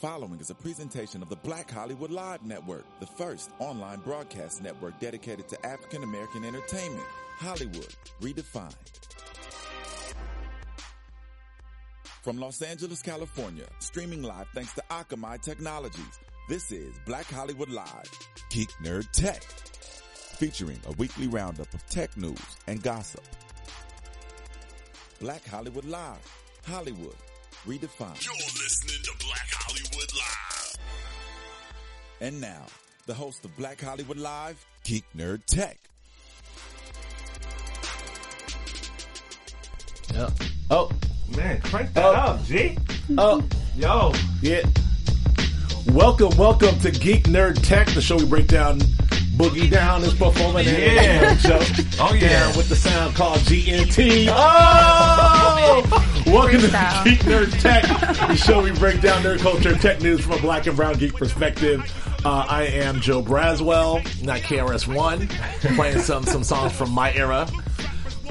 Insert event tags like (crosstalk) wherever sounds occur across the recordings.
Following is a presentation of the Black Hollywood Live Network, the first online broadcast network dedicated to African American entertainment. Hollywood redefined. From Los Angeles, California, streaming live thanks to Akamai Technologies. This is Black Hollywood Live, Geek Nerd Tech, featuring a weekly roundup of tech news and gossip. Black Hollywood Live, Hollywood redefined. You're listening to Black Hollywood Live. And now, the host of Black Hollywood Live, Geek Nerd Tech. Yeah. Oh, Man, crank that Oh. up, G. oh, Yo, yeah. Welcome, welcome to Geek Nerd Tech, the show we break down Boogie Down is performing at Yeah. the show. Oh, yeah. Down with the sound called GNT. Oh! (laughs) welcome Freestyle. to Geek Nerd Tech, the show we break down nerd culture and tech news from a black and brown geek perspective. Uh, I am Joe Braswell, not KRS-One, playing some some songs from my era.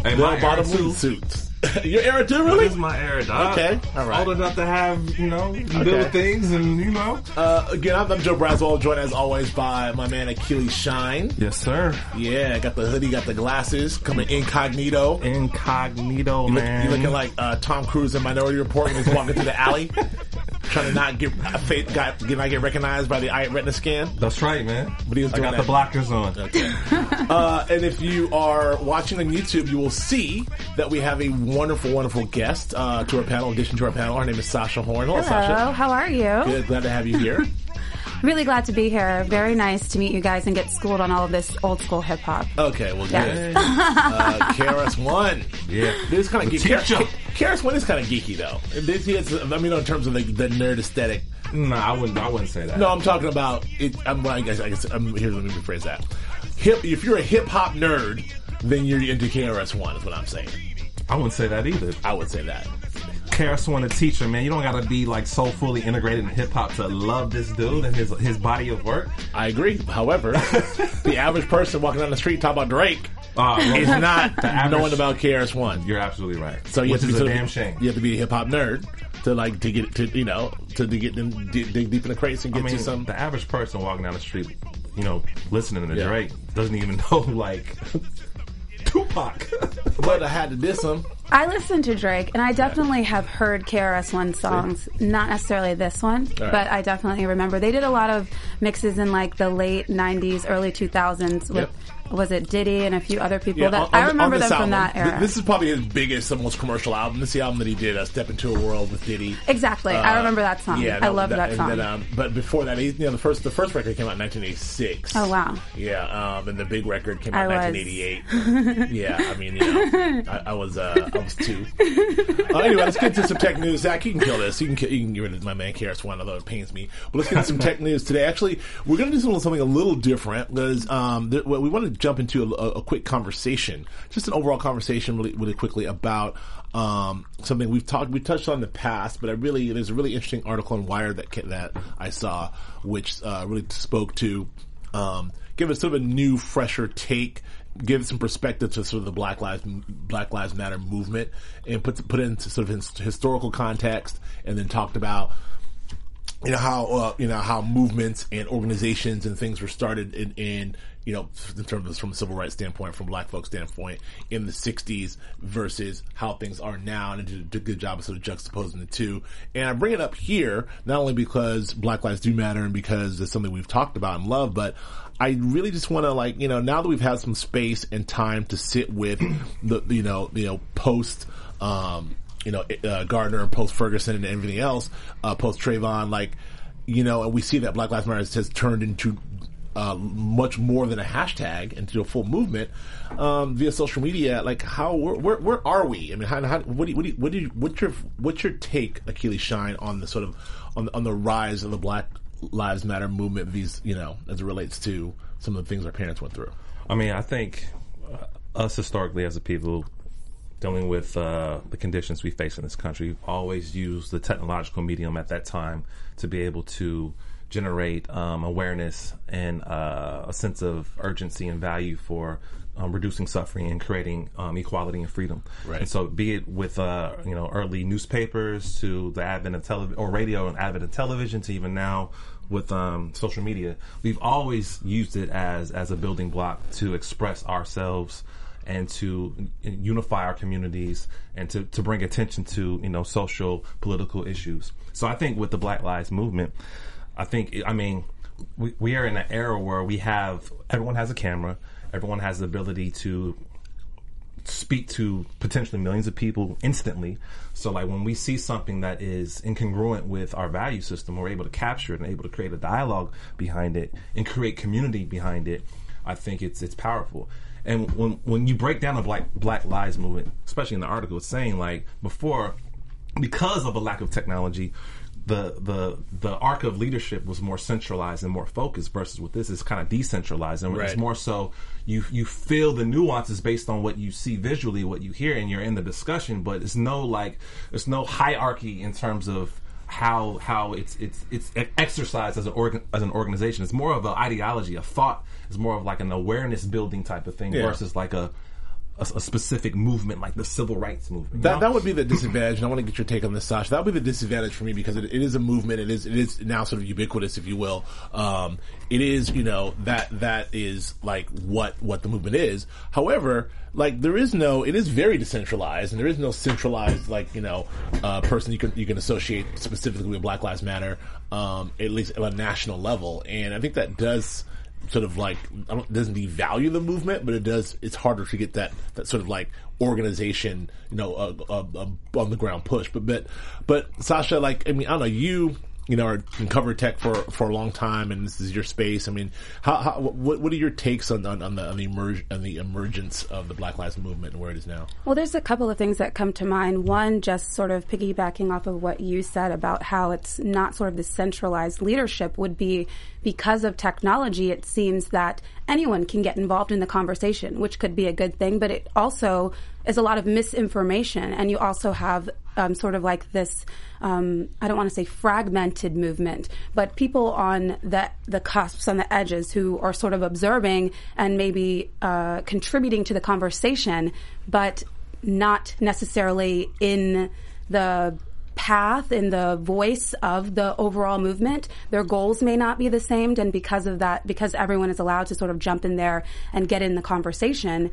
hey, Bell my bottom era suits. (laughs) Your era too, really? This is my era, dog. Okay, all right. Old enough to have, you know, Okay. little things and, you know. Uh, again, I'm, I'm Joe Braswell, joined as always by my man Akili Shine. Yes, sir. Yeah, got the hoodie, got the glasses, coming incognito. Incognito, You, look, man. you looking like uh, Tom Cruise in Minority Report when he's walking through the alley, (laughs) trying to not get uh, fa- got, get, not get recognized by the eye retina scan. That's right, man. But he was I got that. the blockers on. Uh, and if you are watching on YouTube, you will see that we have a wonderful, wonderful guest uh, to our panel. In addition to our panel, her name is Sasha Horn. Hello, Hello, Sasha. how are you? Good, glad to have you here. (laughs) Really glad to be here. Very nice to meet you guys and get schooled on all of this old school hip hop. Okay, well, Yeah. good. uh, KRS-One. Yeah. This is kind of The geeky. teacher. KRS One is kind of geeky though. This, has, I mean, in terms of the, the nerd aesthetic. Nah, I wouldn't. I wouldn't say that. No, I'm talking about it. I'm, well, I guess, I guess, I'm, here, let me rephrase that. Hip, if you're a hip hop nerd, then you're into KRS One. Is what I'm saying. I wouldn't say that either. I would say that. KRS One, a teacher, man. You don't got to be like so fully integrated in hip hop to love this dude and his his body of work. I agree. However, (laughs) the average person walking down the street talking about Drake Uh, is (laughs) (laughs) not The average- knowing about KRS One. You're absolutely right. So you Which have to is be a damn shame. You have to be a hip hop nerd to like to get to you know to, to get them dig, dig deep in the crates and I get mean, to some. the average person walking down the street, you know, listening to Yeah. Drake doesn't even (laughs) know like Tupac. But I had to diss him. I listen to Drake, and I definitely have heard KRS-One songs. Not necessarily this one, right. but I definitely remember they did a lot of mixes in like the late '90s, early 2000s with Yep. Was it Diddy and a few other people Yeah, that on- I remember them this from that era. This is probably his biggest, and most commercial album. This is the album that he did, uh, "Step Into a World" with Diddy. exactly, I remember that song. Uh, Yeah, I love that, and song. then, um, but before that, he, you know, the first the first record came out in 1986. oh wow, Yeah, um, and the big record came out in 1988. (laughs) yeah, I mean, you know, I, I was uh, I was two. Uh, anyway, let's get to some tech news. Zach, you can kill this. You can kill, you can get rid of my man KRS One, although it pains me. But let's get to some tech news today. Actually, we're going to do something, a little different because um, th- well, we want to jump into a, a, quick conversation, just an overall conversation, really, really quickly about um, something we've talked, we touched on in the past, but I really there's a really interesting article in Wired that that I saw, which uh, really spoke to um, give us sort of a new, fresher take, give some perspective to sort of the Black Lives Black Lives Matter movement, and put put it into sort of his- historical context, and then talked about you know how uh, you know how movements and organizations and things were started in, in you know in terms of from a civil rights standpoint, from black folks standpoint in the '60s versus how things are now, and it did a good job of sort of juxtaposing the two. And I bring it up here not only because Black lives do matter and because it's something we've talked about and love, but I really just want to like you know now that we've had some space and time to sit with the you know you know post. Um, you know, uh, Garner and post Ferguson and everything else, uh, post Trayvon, like, you know, and we see that Black Lives Matter has turned into uh, much more than a hashtag into a full movement um, via social media. Like, how where, where, where are we? I mean, how, how what do you, what do you, what do you, what's your what's your take, Akili Shine, on the sort of on on the rise of the Black Lives Matter movement? These, you know, as it relates to some of the things our parents went through. I mean, I think uh, us historically as a people dealing with uh, the conditions we face in this country, we've always used the technological medium at that time to be able to generate um, awareness and uh, a sense of urgency and value for um, reducing suffering and creating um, equality and freedom. Right. And so, be it with uh, you know early newspapers to the advent of television or radio and advent of television to even now with um, social media, we've always used it as as a building block to express ourselves and to unify our communities and to, to bring attention to you know social political issues. So I think with the Black Lives Movement, I think I mean we, we are in an era where we have everyone has a camera, everyone has the ability to speak to potentially millions of people instantly. So like when we see something that is incongruent with our value system, we're able to capture it and able to create a dialogue behind it and create community behind it. I think it's it's powerful. And when when you break down the Black Black Lives movement, especially in the article, it's saying like before, because of a lack of technology, the the the arc of leadership was more centralized and more focused versus with this is kind of decentralized and Right. it's more so you you feel the nuances based on what you see visually, what you hear, and you're in the discussion. But it's no like it's no hierarchy in terms of how how it's it's it's exercised as an organ as an organization. It's more of an ideology, a thought. It's more of like an awareness building type of thing Yeah. versus like a a, a specific movement like the civil rights movement. That, know? that would be the disadvantage, and I want to get your take on this, Sasha. That would be the disadvantage for me because it, it is a movement. It is it is now sort of ubiquitous, if you will. Um, it is, you know, that that is like what what the movement is. However, like there is no, it is very decentralized, and there is no centralized like you know uh, person you can you can associate specifically with Black Lives Matter, um, at least at a national level. And I think that does sort of like I don't, doesn't devalue the movement, but it does. It's harder to get that that sort of like organization, you know, uh, uh, uh, on the ground push. But but but Sasha, like I mean, I don't know you. You know, are, can cover tech for, for a long time, and this is your space. I mean, how, how what what are your takes on, on, on the on the emerg- on the emergence of the Black Lives Movement and where it is now? Well, there's a couple of things that come to mind. One, just sort of piggybacking off of what you said about how it's not sort of the centralized leadership would be because of technology. It seems that anyone can get involved in the conversation, which could be a good thing, but it also is a lot of misinformation. And you also have um, sort of like this, um, I don't want to say fragmented movement, but people on the, the cusps, on the edges who are sort of observing and maybe uh, contributing to the conversation, but not necessarily in the path in the voice of the overall movement. Their goals may not be the same, and because of that, because everyone is allowed to sort of jump in there and get in the conversation,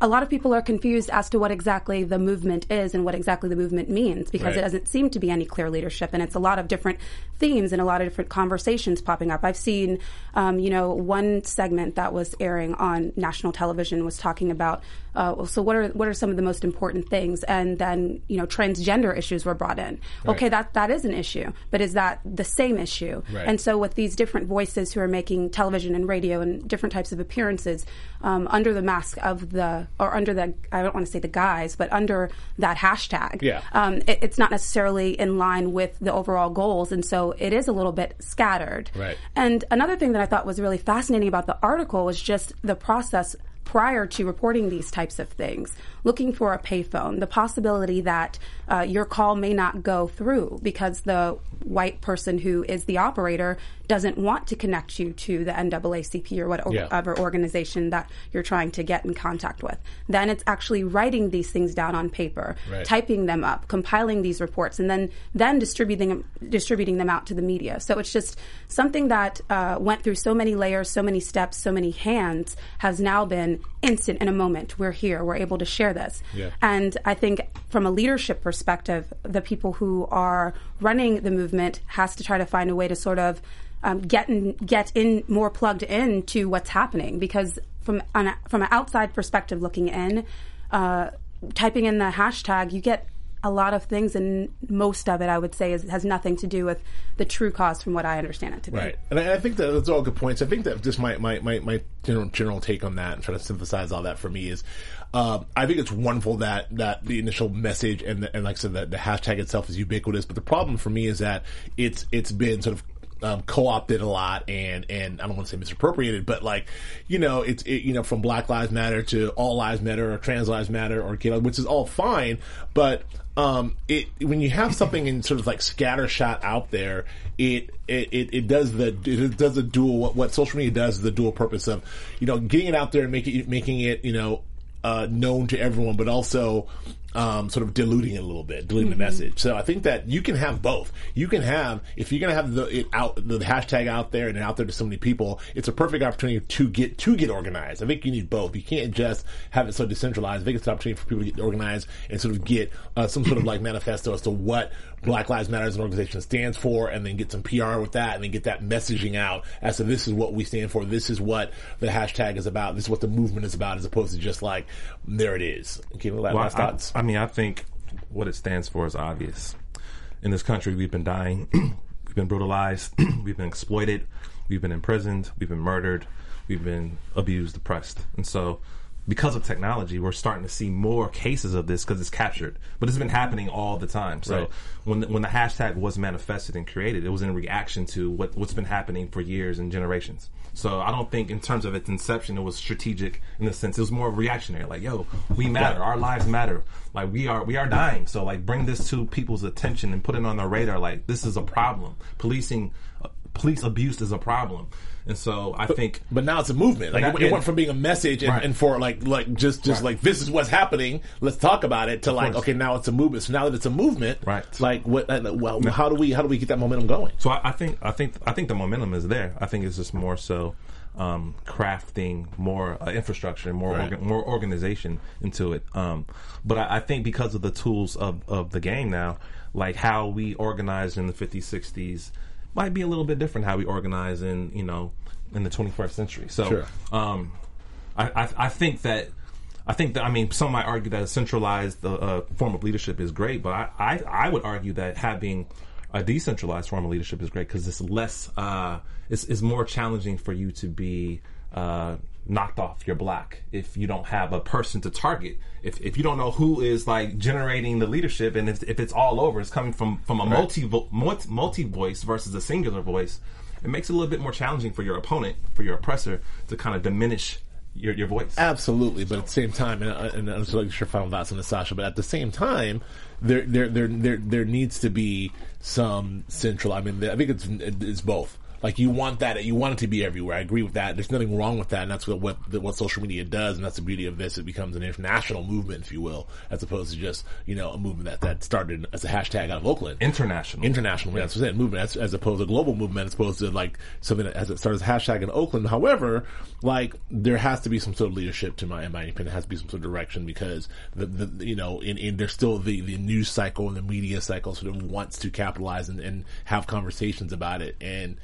a lot of people are confused as to what exactly the movement is and what exactly the movement means because Right. it doesn't seem to be any clear leadership and it's a lot of different themes and a lot of different conversations popping up. I've seen, um, you know, one segment that was airing on national television was talking about, uh, so what are what are some of the most important things? And then, you know, transgender issues were brought in. Okay, that that is an issue, but is that the same issue? Right. And so with these different voices who are making television and radio and different types of appearances um, under the mask of the or under the I don't want to say the guise, but under that hashtag, Yeah. um, it, it's not necessarily in line with the overall goals, and so it is a little bit scattered. Right. And another thing that I thought was really fascinating about the article was just the process prior to reporting these types of things, looking for a payphone, the possibility that uh, your call may not go through because the white person who is the operator doesn't want to connect you to the NAACP or Yeah. whatever organization that you're trying to get in contact with. Then it's actually writing these things down on paper, Right. typing them up, compiling these reports, and then then distributing them, distributing them out to the media. So it's just something that uh, went through so many layers, so many steps, so many hands has now been instant in a moment. We're here. We're able to share this. Yeah. And I think from a leadership perspective, the people who are running the movement has to try to find a way to sort of um, get in, get in more plugged in to what's happening because from a, from an outside perspective looking in, uh, typing in the hashtag, you get a lot of things, and most of it, I would say, is, has nothing to do with the true cause, from what I understand it to be. Right, and I, I think that that's all good points. I think that just my my my, my general general take on that and trying to synthesize all that for me is, um, I think it's wonderful that that the initial message and the, and like I said, that the hashtag itself is ubiquitous. But the problem for me is that it's it's been sort of um, co-opted a lot and and I don't want to say misappropriated, but like you know it's it, you know from Black Lives Matter to All Lives Matter or Trans Lives Matter or which is all fine, but um, it when you have something in sort of like scattershot out there, it it, it, does the it does the dual what, what social media does is the dual purpose of you know getting it out there and making making it you know uh, known to everyone, but also um, sort of diluting it a little bit, diluting the message. So I think that you can have both. You can have if you're going to have the it out the hashtag out there and out there to so many people, it's a perfect opportunity to get to get organized. I think you need both. You can't just have it so decentralized. I think it's an opportunity for people to get organized and sort of get uh, some sort of like (laughs) manifesto as to what Black Lives Matter as an organization stands for, and then get some PR with that, and then get that messaging out as to this is what we stand for. This is what the hashtag is about. This is what the movement is about, as opposed to just like there it is. Okay, well, last I, thoughts. I mean, I think what it stands for is obvious. In this country, we've been dying, (clears throat) we've been brutalized, (clears throat) we've been exploited, we've been imprisoned, we've been murdered, we've been abused, oppressed, and so. Because of technology, we're starting to see more cases of this because it's captured, but it's been happening all the time. So Right. when the, when the hashtag was manifested and created, it was in reaction to what what's been happening for years and generations. So I don't think, in terms of its inception, it was strategic in the sense it was more reactionary. Like, yo, we matter, our lives matter. Like we are we are dying. So like, bring this to people's attention and put it on their radar. Like this is a problem. Policing, uh, police abuse is a problem. And so I think But now it's a movement. Like it, it went from being a message and, Right. and for like like just just Right. like this is what's happening. Let's talk about it. To like course. okay, now it's a movement. So now that it's a movement, Right. Like what? uh, Well, how do we how do we get that momentum going? So I, I think I think I think the momentum is there. I think it's just more so um, crafting more uh, infrastructure, and more Right. orga- more organization into it. Um, but I, I think because of the tools of, of the game now, like how we organized in the 50s, 60s, might be a little bit different how we organize in you know in the 21st century. So Sure. um, I, I, I think that I think that I mean some might argue that a centralized uh, uh, form of leadership is great, but I, I, I would argue that having a decentralized form of leadership is great because it's less uh, it's, it's more challenging for you to be uh, knocked off your block if you don't have a person to target. If, if you don't know who is like generating the leadership and if, if it's all over, it's coming from from a multi multi voice versus a singular voice. It makes it a little bit more challenging for your opponent, for your oppressor, to kind of diminish your, your voice. Absolutely, but at the same time, and, uh, and I'm just like your final thoughts on this, Sasha. But at the same time, there there there there there needs to be some central. I mean, I think it's it's both. Like you want that, you want it to be everywhere. I agree with that. There's nothing wrong with that, and that's what what, what social media does, and that's the beauty of this. It becomes an international movement, if you will, as opposed to just you know a movement that that started as a hashtag out of Oakland. International. International, yeah, that's what I'm saying, movement as, as opposed to global movement, as opposed to like something that as it started as a hashtag in Oakland. However, like there has to be some sort of leadership to my in my opinion, there has to be some sort of direction because the, the you know in, in there's still the the news cycle and the media cycle sort of wants to capitalize and, and have conversations about it and.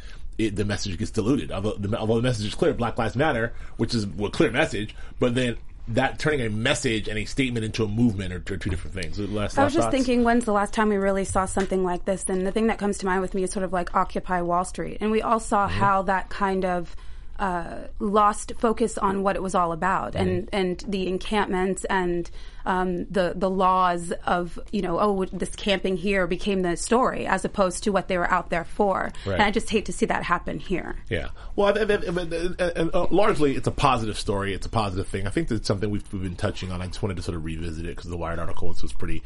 It, the message gets diluted. Although the, although the message is clear, Black Lives Matter, which is a clear message, but then that turning a message and a statement into a movement are, are two different things. Last, I was just thoughts? thinking, when's the last time we really saw something like this? And the thing that comes to mind with me is sort of like Occupy Wall Street. And we all saw mm-hmm. how that kind of uh, lost focus on what it was all about and, and the encampments and um, the the laws of, you know, oh, this camping here became the story as opposed to what they were out there for. Right. And I just hate to see that happen here. Yeah. Well, and, and, and, uh, largely it's a positive story. It's a positive thing. I think that's something we've, we've been touching on. I just wanted to sort of revisit it because the Wired article was, was pretty,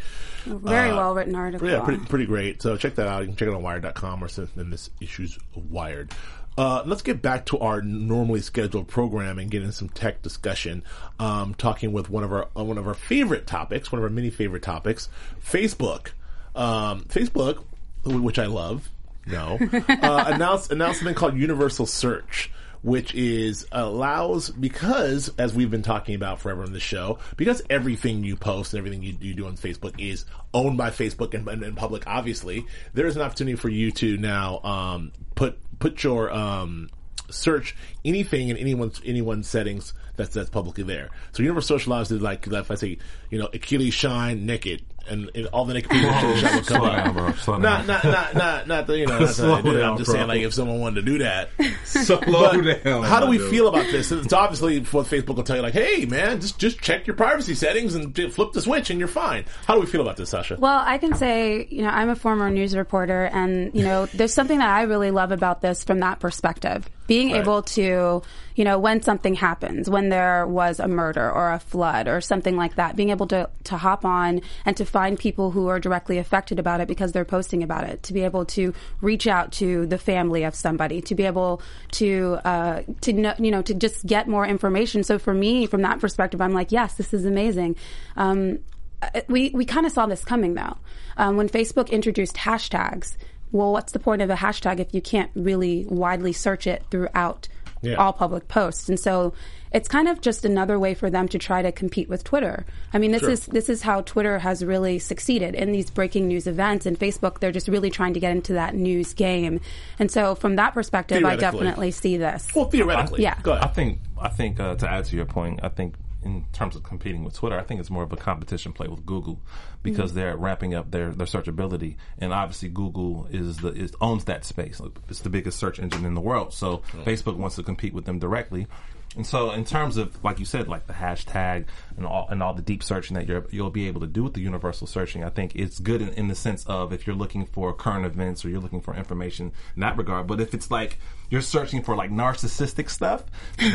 Very Uh, well written article. yeah, pretty, pretty great. So check that out. You can check it on Wired.com or send them this issue's Wired. Uh, let's get back to our normally scheduled program and get in some tech discussion. Um, talking with one of our uh, one of our favorite topics, one of our many favorite topics, Facebook. Um, Facebook, which I love. No, uh, (laughs) announced announced something called Universal Search which is allows because as we've been talking about forever on the show, because everything you post and everything you, you do on Facebook is owned by Facebook and, and, and public, obviously, there is an opportunity for you to now um, put put your um, search anything in anyone's anyone's settings that's that's publicly there. So Universal Social Lives is like if I say you know Akili shine naked. And, and all the naked people in the shot will come Slow up. down, bro. Slow Not, down. not, not, not, not the, you know, not Slow the, down, I'm just bro. saying, like, if someone wanted to do that, (laughs) Slow but down. how do we dude. feel about this? It's obviously what Facebook will tell you, like, hey, man, just just check your privacy settings and flip the switch, and you're fine. How do we feel about this, Sasha? Well, I can say, you know, I'm a former news reporter, and, you know, (laughs) there's something that I really love about this from that perspective. Being Right. able to, you know, when something happens, when there was a murder or a flood or something like that, being able to, to hop on and to find people who are directly affected about it because they're posting about it, to be able to reach out to the family of somebody, to be able to, uh, to know, you know, to just get more information. So for me, from that perspective, I'm like, yes, this is amazing. Um, uh, we we kind of saw this coming though. Um, when Facebook introduced hashtags, well, what's the point of a hashtag if you can't really widely search it throughout Yeah. all public posts? And so it's kind of just another way for them to try to compete with Twitter. I mean, this Sure. is this is how Twitter has really succeeded in these breaking news events. And Facebook, they're just really trying to get into that news game. And so, from that perspective, I definitely see this. well, theoretically, Yeah. Go I think I think uh, to add to your point, I think in terms of competing with Twitter, I think it's more of a competition play with Google because Mm-hmm. they're ramping up their, their searchability, and obviously Google is the is, owns that space. It's the biggest search engine in the world, so Facebook wants to compete with them directly. And so, in terms of, like you said, like the hashtag and all and all the deep searching that you're, you'll be able to do with the universal searching, I think it's good in, in the sense of if you're looking for current events or you're looking for information in that regard. But if it's like you're searching for like narcissistic stuff,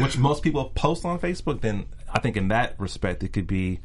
which most people post on Facebook, then I think in that respect it could be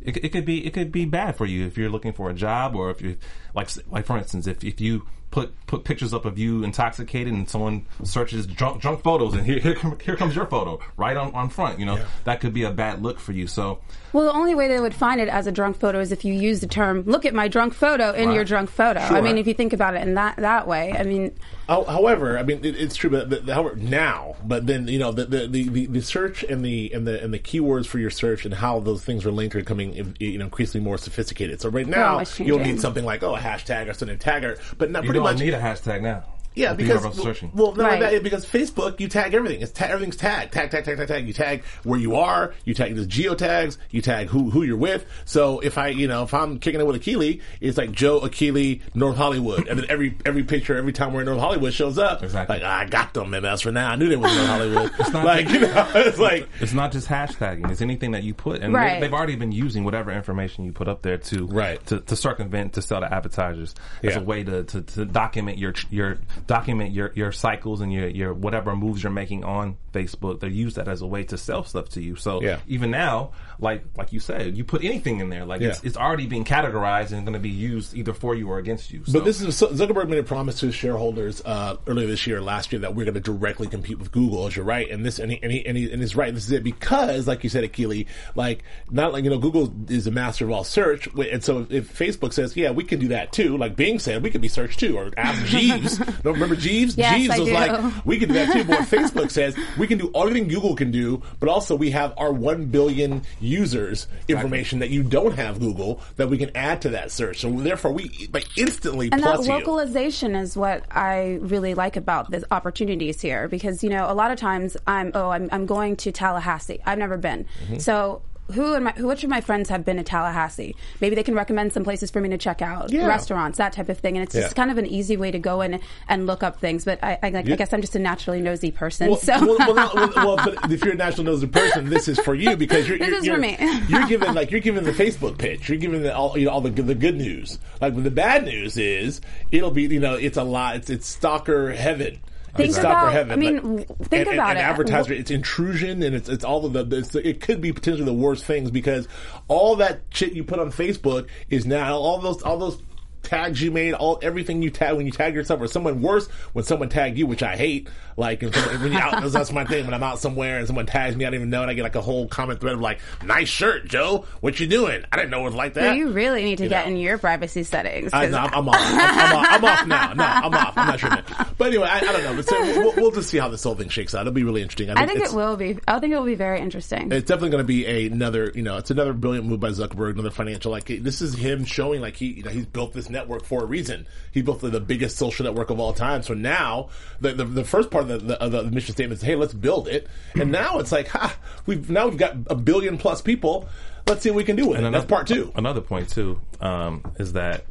it, it could be it could be bad for you if you're looking for a job or if you like like for instance if if you put put pictures up of you intoxicated and someone searches drunk drunk photos and here here, come, here comes your photo right on on front you know that could be a bad look for you so Well, the only way they would find it as a drunk photo is if you use the term "look at my drunk photo" in Right. your drunk photo. I mean, if you think about it in that that way, I mean, How- However, I mean it, it's true, but, but however now, but then you know the, the, the, the, the search and the and the and the keywords for your search and how those things are linked are becoming you know increasingly more sophisticated. So right now you'll need something like oh a hashtag or something tagger, but not you pretty don't much hashtag now Yeah, because universal well, not Right. only that, because Facebook, you tag everything. It's ta- everything's tagged, tag, tag, tag, tag, tag. You tag where you are. You tag the geotags. You tag who who you're with. So if I, you know, if I'm kicking it with Akili, it's like Joe Akili, North Hollywood, and then every every picture, every time we're in North Hollywood shows up. Exactly. Like ah, I got them, man. That's for now. I knew they was North Hollywood. (laughs) It's not like you know, (laughs) it's like It's not just hashtagging; it's anything that you put, and Right. they, they've already been using whatever information you put up there to Right. to, to circumvent to sell to advertisers as a way to, to, to document your your document your your cycles and your your whatever moves you're making on Facebook. They use that as a way to sell stuff to you. So Yeah. even now, like like you said, you put anything in there, like it's, Yeah. it's already being categorized and going to be used either for you or against you. So. But this is Zuckerberg made a promise to his shareholders uh, earlier this year, last year, that we're going to directly compete with Google. As you're right, and this and he, and, he, and, he, and he's right. This is it because, like you said, Akili, like not like you know, Google is a master of all search, and so if Facebook says, yeah, we can do that too, like Bing said, we could be searched too, or ask Jeeves. (laughs) no, remember Jeeves? Yes, Jeeves I was do. like, we can do that too. But (laughs) what Facebook says, we can do everything Google can do, but also we have our one billion users information that you don't have Google that we can add to that search. So therefore, we like instantly and that plus you. localization is what I really like about the opportunities here because you know a lot of times I'm oh I'm I'm going to Tallahassee. I've never been. Mm-hmm. So who and my who which of my friends have been to Tallahassee? Maybe they can recommend some places for me to check out, Yeah. restaurants, that type of thing. And it's Yeah. just kind of an easy way to go in and look up things. But I I, like. I guess I'm just a naturally nosy person. Well, so well, well, well, (laughs) but if you're a naturally nosy person, this is for you because you're, This you're, is you're, for me. (laughs) you're giving like you're giving the Facebook pitch. You're giving the, all you know all the the good news. Like the bad news is it'll be you know it's a lot. It's it's stalker heaven. Think about- heaven. I mean, think and, about and, it. And advertiser, it's intrusion and it's it's all of the. It's, it could be potentially the worst things because all that shit you put on Facebook is now all those all those tags you made, all everything you tag when you tag yourself, or someone worse when someone tagged you, which I hate. Like someone, when you out, that's my thing. When I'm out somewhere and someone tags me, I don't even know, and I get like a whole comment thread of like, "Nice shirt, Joe. What you doing? I didn't know it was like that." you really need to You get know. in your privacy settings. I, no, I'm, I'm off. I'm, I'm off. I'm off now. No, I'm off. I'm not sure. But anyway, I, I don't know. But so we'll, we'll just see how this whole thing shakes out. It'll be really interesting. I think it's, it will be. I think it will be very interesting. It's definitely going to be another. You know, it's another brilliant move by Zuckerberg. Another financial. Like this is him showing like he, you know, he's built this network for a reason. He built the, the biggest social network of all time. So now the the, the first part of the, the, the mission statement is, hey, let's build it. And now it's like, ha, we've now we've got a billion plus people. Let's see what we can do with it. That's part two. Another point too um, is that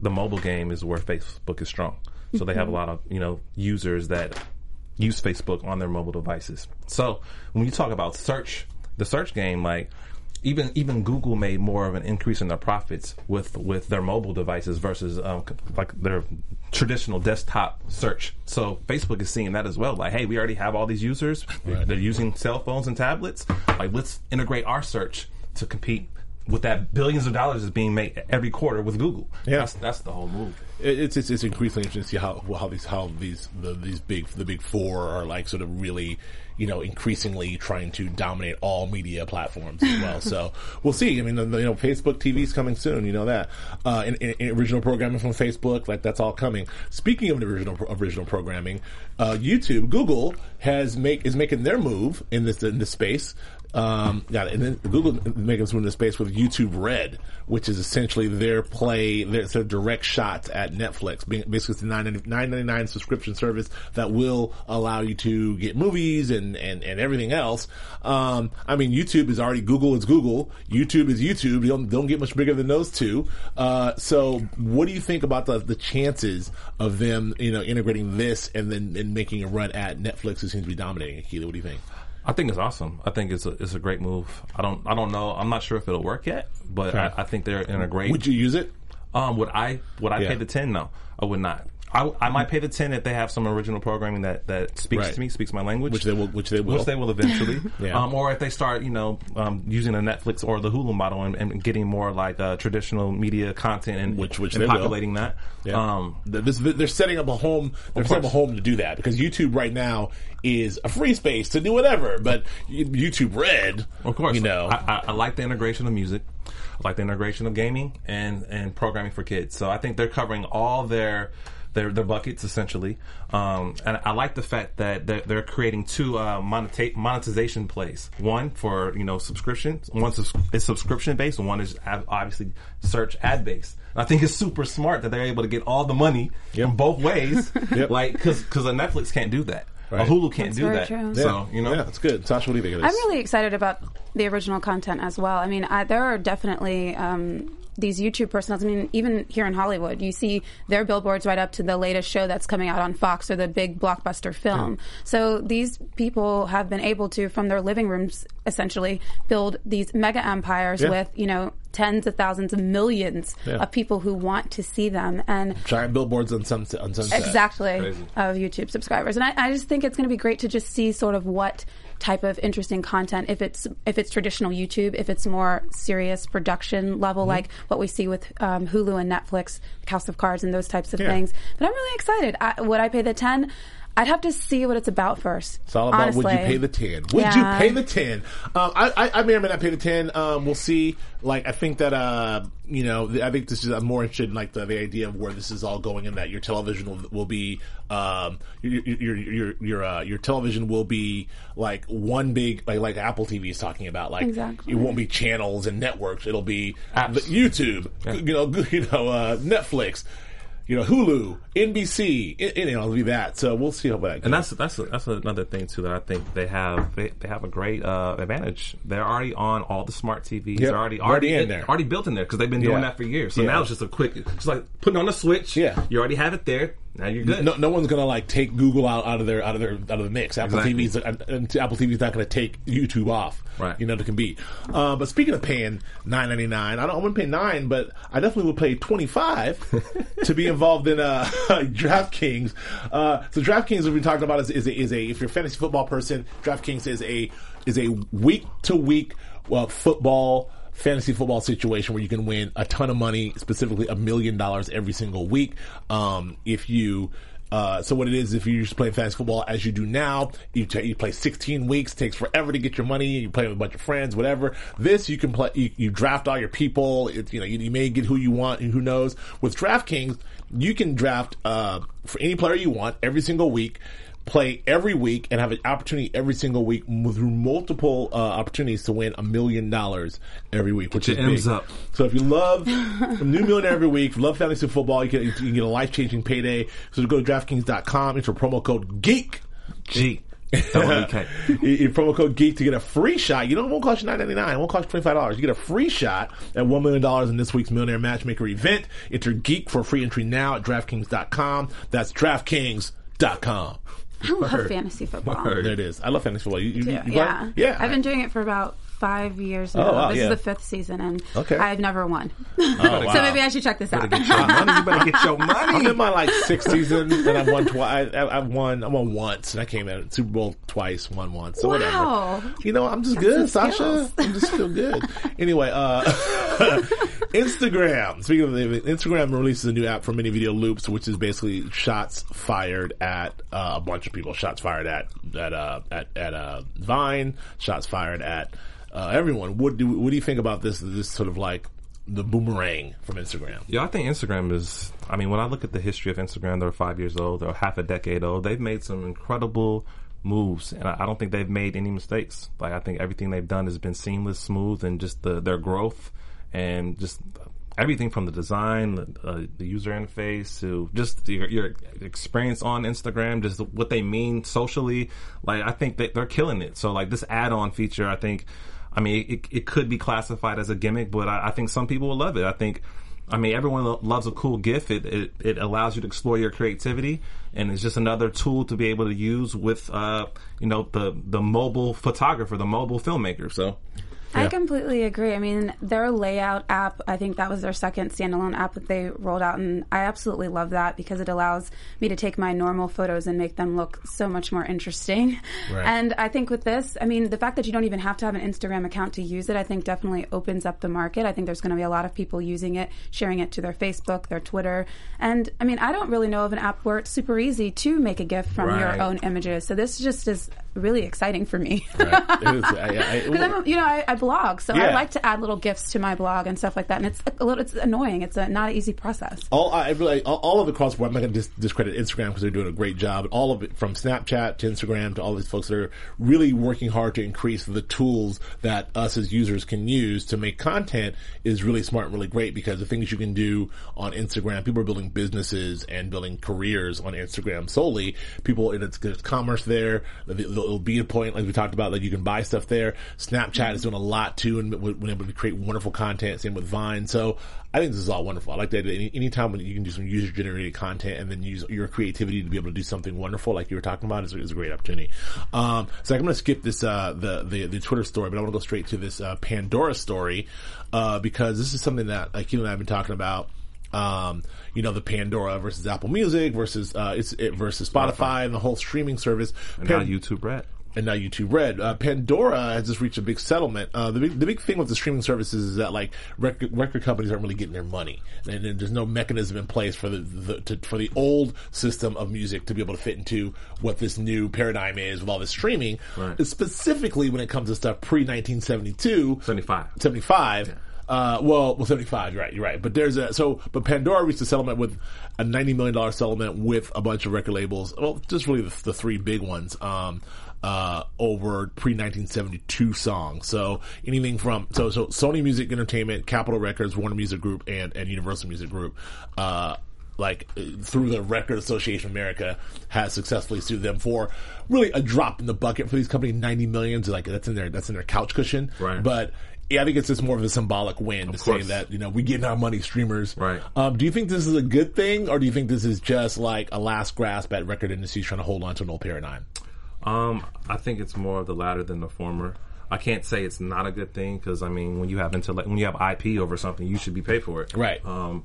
the mobile game is where Facebook is strong. So they have a lot of you know users that use Facebook on their mobile devices. So when you talk about search, the search game, like even even Google made more of an increase in their profits with with their mobile devices versus um, like their traditional desktop search. So Facebook is seeing that as well. Like, hey, we already have all these users. They're using cell phones and tablets. Like, let's integrate our search to compete with that billions of dollars is being made every quarter with Google. Yeah. that's that's the whole move. It's it's, it's increasingly interesting to see how how these how these the, these big the big four are like sort of really you know increasingly trying to dominate all media platforms as well. so we'll see. I mean, the, the, you know, Facebook TV is coming soon. You know that uh, in, in, in original programming from Facebook, like that's all coming. Speaking of original original programming, uh, YouTube, Google has make is making their move in this in this space. Um, and then Google making some in the space with YouTube Red, which is essentially their play, their, their direct shots at Netflix. Basically, it's a nine ninety nine subscription service that will allow you to get movies and, and, and everything else. Um, I mean, YouTube is already Google is Google. YouTube is YouTube. You don't, don't get much bigger than those two. Uh, so what do you think about the, the chances of them, you know, integrating this and then and making a run at Netflix who seems to be dominating it? What do you think? I think it's awesome. I think it's a it's a great move. I don't I don't know. I'm not sure if it'll work yet, but I, I think they're in a great. Would you use it? Um, would I would I Yeah. pay the ten? No, I would not. I, I might pay the ten if they have some original programming that, that speaks Right. to me, speaks my language, Which they will- which they will. which they will eventually. (laughs) Yeah. um, or if they start, you know, um, using the Netflix or the Hulu model and, and getting more like uh, traditional media content and Which- which and they will. populating that. Yeah. Um, Th- this, they're setting up a home. They're setting up a home to do that because YouTube right now is a free space to do whatever. But YouTube Red, Of course, you know, I, I, I like the integration of music. I like the integration of gaming and and programming for kids. So I think they're covering all their their, their buckets essentially. Um, and I like the fact that they're, they're creating two uh, moneta- monetization plays. One for you know subscription. One is is subscription based, and one is obviously search ad based. I think it's super smart that they're able to get all the money Yep. from both ways. (laughs) Yep. Like because because a Netflix can't do that. Right. A Hulu can't That's do very that. true. So you know. yeah, that's good. Sasha, what do you think of this? I'm really excited about the original content as well. I mean, I, there are definitely um, these YouTube personalities. I mean, even here in Hollywood, you see their billboards right up to the latest show that's coming out on Fox or the big blockbuster film. So these people have been able to, from their living rooms, essentially build these mega empires Yeah. with you know tens of thousands of millions Yeah. of people who want to see them and Giant billboards on sunset. On sunset. exactly Crazy. of YouTube subscribers. And I, I just think it's going to be great to just see sort of what type of interesting content if it's if it's traditional YouTube, if it's more serious production level Mm-hmm. like what we see with um, Hulu and Netflix, House of Cards, and those types of Yeah. things. But I'm really excited. I, would I pay the ten? I'd have to see what it's about first. It's all about would you pay the ten? Would Yeah. you pay the ten? Um, I, I, I may or may not pay the ten. Um, we'll see. Like I think that uh, you know, I think this is I'm more interested in like the, the idea of where this is all going, and that your television will, will be um, your your your your uh, your television will be like one big like like Apple TV is talking about. Like Exactly. it won't be channels and networks. It'll be Apps. the YouTube, you know, (laughs) you know, uh, Netflix. You know, Hulu, NBC, it, it, it'll be that. So we'll see how that goes. And that's that's that's another thing too that I think they have they, they have a great uh, advantage. They're already on all the smart TVs. They're already already in there. already built in there because they've been doing Yeah. that for years. So Yeah. now it's just a quick, it's like putting on a switch. Yeah. you already have it there. Now you're good. No, no one's gonna like take Google out, out of their out of their out of the mix. Apple Exactly. TV's and, and Apple TV's not gonna take YouTube off, Right. You know to compete. Uh, but speaking of paying nine ninety nine, I don't I wouldn't pay nine, but I definitely would pay twenty five (laughs) to be involved in uh, (laughs) DraftKings. Uh, so DraftKings, as we talked about, is, is a, is a if you're a fantasy football person, DraftKings is a is a week to week well football fantasy football situation where you can win a ton of money, specifically a million dollars every single week. Um, if you uh, so what it is, if you're just playing fantasy football as you do now, you, ta you play 16 weeks, takes forever to get your money, you play with a bunch of friends, whatever. This, you can play, you, you draft all your people, it, you know, you, you may get who you want and who knows. With DraftKings, you can draft uh, for any player you want every single week. Play every week and have an opportunity every single week through multiple uh, opportunities to win a million dollars every week, which your is M's big. up. So if you love (laughs) New Millionaire every week, if you love fantasy football, you can, you can get a life changing payday. So go to DraftKings.com, enter promo code GEEK. G. W-K. (laughs) your your promo code geek to get a free shot. You know, it won't cost you nine ninety nine. It won't cost you twenty five dollars. You get a free shot at one million dollars in this week's Millionaire Matchmaker event. Enter geek for free entry now at DraftKings.com. That's DraftKings.com. I love fantasy football. Word. There it is. I love fantasy football. You, you, you, Yeah, you yeah. yeah. I've been doing it for about five years now. Oh, wow, this yeah. is the fifth season, and Okay. I've never won. (laughs) Oh, wow. so maybe I should check this out. Get your money. You better get your (laughs) I'm money. in my like sixth season, and I've won twice. I've won. I won once, and I came at Super Bowl twice, won once. So Wow. whatever. You know, I'm just good, some Sasha. I'm just feel good. (laughs) anyway, uh, Instagram. Speaking of the, Instagram releases a new app for mini video loops, which is basically shots fired at uh, a bunch of people. Shots fired at at uh, at at uh, Vine. Shots fired at uh, everyone. What do what do you think about this? This sort of like the boomerang from Instagram. Yeah, I think Instagram is. I mean, when I look at the history of Instagram, they're five years old, they're half a decade old. They've made some incredible moves, and I I don't think they've made any mistakes. Like I think everything they've done has been seamless, smooth, and just the, their growth and just everything from the design, uh, the user interface to just your, your experience on Instagram, just what they mean socially. Like I think that they're killing it. So like this add-on feature, I think. I mean, it, it could be classified as a gimmick, but I, I think some people will love it. I think, I mean, everyone lo- loves a cool GIF. It, it it allows you to explore your creativity, and it's just another tool to be able to use with, uh, you know, the the mobile photographer, the mobile filmmaker. So, I completely agree. I mean, their layout app, I think that was their second standalone app that they rolled out, and I absolutely love that because it allows me to take my normal photos and make them look so much more interesting. Right. And I think with this, I mean, the fact that you don't even have to have an Instagram account to use it, I think definitely opens up the market. I think there's going to be a lot of people using it, sharing it to their Facebook, their Twitter. And I mean, I don't really know of an app where it's super easy to make a GIF from Right. your own images. So this just is really exciting for me. Right. (laughs) It is- I- I- Because I'm, you know, I, I blog, so Yeah. I like to add little gifts to my blog and stuff like that. And it's a little, it's annoying. It's a not an easy process. all I really all, all of the cross. I'm not going to dis- discredit Instagram because they're doing a great job. All of it, from Snapchat to Instagram to all these folks that are really working hard to increase the tools that us as users can use to make content is really smart and really great because the things you can do on Instagram, people are building businesses and building careers on Instagram solely. People, and it's there's commerce there. There'll be a point like we talked about that you can buy stuff there. Snapchat is doing a lot too, and when able to create wonderful content. Same with Vine. So I think this is all wonderful. I like that. Any, anytime when you can do some user generated content and then use your creativity to be able to do something wonderful, like you were talking about, is, is a great opportunity. Um, so I'm going to skip this uh, the, the the Twitter story, but I want to go straight to this uh, Pandora story uh, because this is something that like you and I have been talking about. Um, you know, the Pandora versus Apple Music versus uh, it's it versus Spotify and the whole streaming service. and Pan- now YouTube Red. and now YouTube Red. Uh, Pandora has just reached a big settlement. Uh, the big the big thing with the streaming services is that like record, record companies aren't really getting their money, and, then there's no mechanism in place for the, the to, for the old system of music to be able to fit into what this new paradigm is with all this streaming. Right. Specifically, when it comes to stuff pre 1972, 75. 75. Uh, well, well, 75, right, you're right. But there's a, so, but Pandora reached a settlement with a $90 million settlement with a bunch of record labels. Well, just really the, the three big ones, um, uh, over pre-1972 songs. So anything from, so, so Sony Music Entertainment, Capitol Records, Warner Music Group, and, and Universal Music Group, uh, like through the Record Association of America has successfully sued them for really a drop in the bucket for these companies. Ninety millions, like that's in their that's in their couch cushion. Right. But yeah, I think it's just more of a symbolic win to say that you know we getting our money, streamers. Right. Um, do you think this is a good thing, or do you think this is just like a last grasp at record industries trying to hold on to an old paradigm? Um, I think it's more of the latter than the former. I can't say it's not a good thing because I mean, when you have intellect, when you have IP over something, you should be paid for it. Right. Um,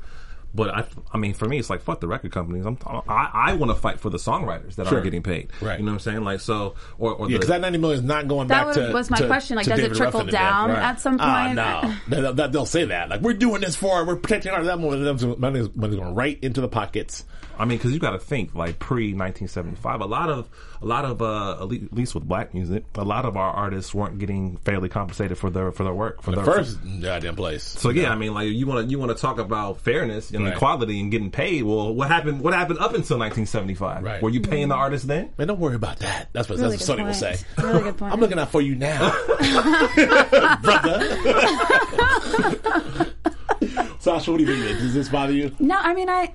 but I, I mean, for me, it's like fuck the record companies. I'm, I, I want to fight for the songwriters that Sure. aren't getting paid. Right. You know what I'm saying? Like so, or, or Yeah, because that ninety million is not going That back would- to. was my to- question, like, to does it trickle Ruffin and them. down at some Ah, point? no, (laughs) They- they- they'll say that. Like we're doing this for, we're protecting our that money. Money's money's going right into the pockets I mean, because you got to think like pre 1975. A lot of a lot of uh, at least with black music, a lot of our artists weren't getting fairly compensated for their for their work for The their first goddamn place. So yeah, I mean, like you want to you want to talk about fairness and Right. equality and getting paid. Well, what happened? What happened up until 1975? Right. Were you paying the artists then? Man, don't worry about that. That's what, Really that's what Sonny good will say. Really good (laughs) point. I'm looking out for you now, (laughs) brother. (laughs) Sasha, what do you think? Does this bother you? No, I mean, I.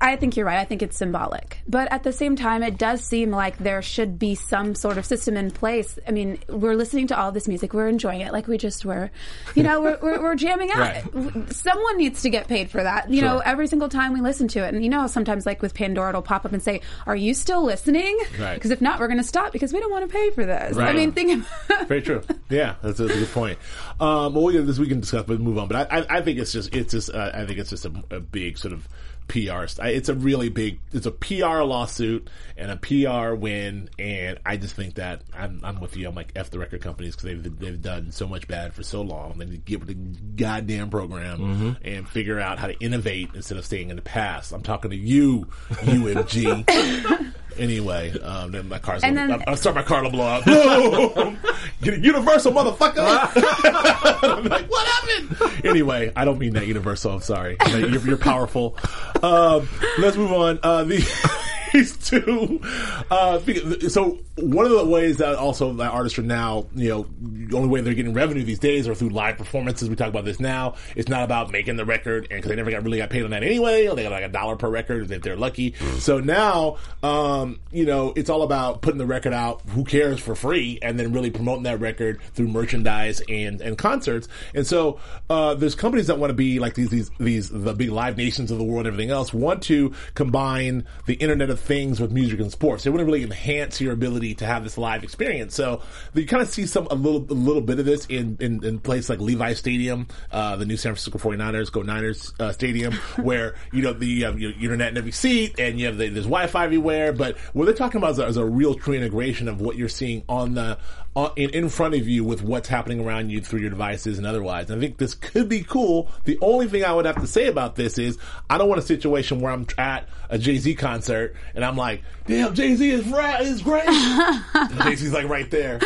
I think you're right. I think it's symbolic. But at the same time, it does seem like there should be some sort of system in place. I mean, we're listening to all this music. We're enjoying it like we just were. You know, we're, we're, we're jamming out. Right. Someone needs to get paid for that. You know, every single time we listen to it. And you know, sometimes like with Pandora, it'll pop up and say, Are you still listening? Right. Because if not, we're going to stop because we don't want to pay for this. I mean, think about (laughs) Very true. Yeah, that's a, that's a good point. Um, well, we, this we can discuss, but move on. But I, I, I think it's just, it's just, uh, I think it's just a, a big sort of PR. It's a really big, it's a PR lawsuit and a PR win, and I just think that I'm, I'm with you. I'm like f the record companies because they've they've done so much bad for so long. They need to get with the goddamn program mm-hmm. and figure out how to innovate instead of staying in the past. I'm talking to you, UMG. (laughs) Anyway, um, then my car's gonna, then- I'll start my car to blow up. (laughs) Get a universal motherfucker. I'm (laughs) like, what happened? Anyway, I don't mean that universal. I'm sorry. You're, you're powerful. Um, let's move on. Uh, the, (laughs) these (laughs) two. Uh, so one of the ways that also that artists are now, you know, the only way they're getting revenue these days are through live performances. We talk about this now. It's not about making the record, and because they never got really got paid on that anyway. They got like a dollar per record if they're lucky. So now, um, you know, it's all about putting the record out. Who cares for free, and then really promoting that record through merchandise and and concerts. And so uh, there's companies that want to be like these these these the big live nations of the world and everything else want to combine the Internet of Things with music and sports. They want to really enhance your ability to have this live experience. So you kind of see some a little a little bit of this in in, in places like Levi Stadium, uh, the new San Francisco 49ers Go Niners uh, Stadium, (laughs) where you know the you have your internet in every seat and you have the, there's Wi-Fi everywhere. But what they're talking about is a, is a real true integration of what you're seeing on the in, in front of you with what's happening around you through your devices and otherwise. And I think this could be cool. The only thing I would have to say about this is I don't want a situation where I'm at a Jay Z concert and I'm like, damn, Jay Z is right, is great. (laughs) Jay Z's like right there.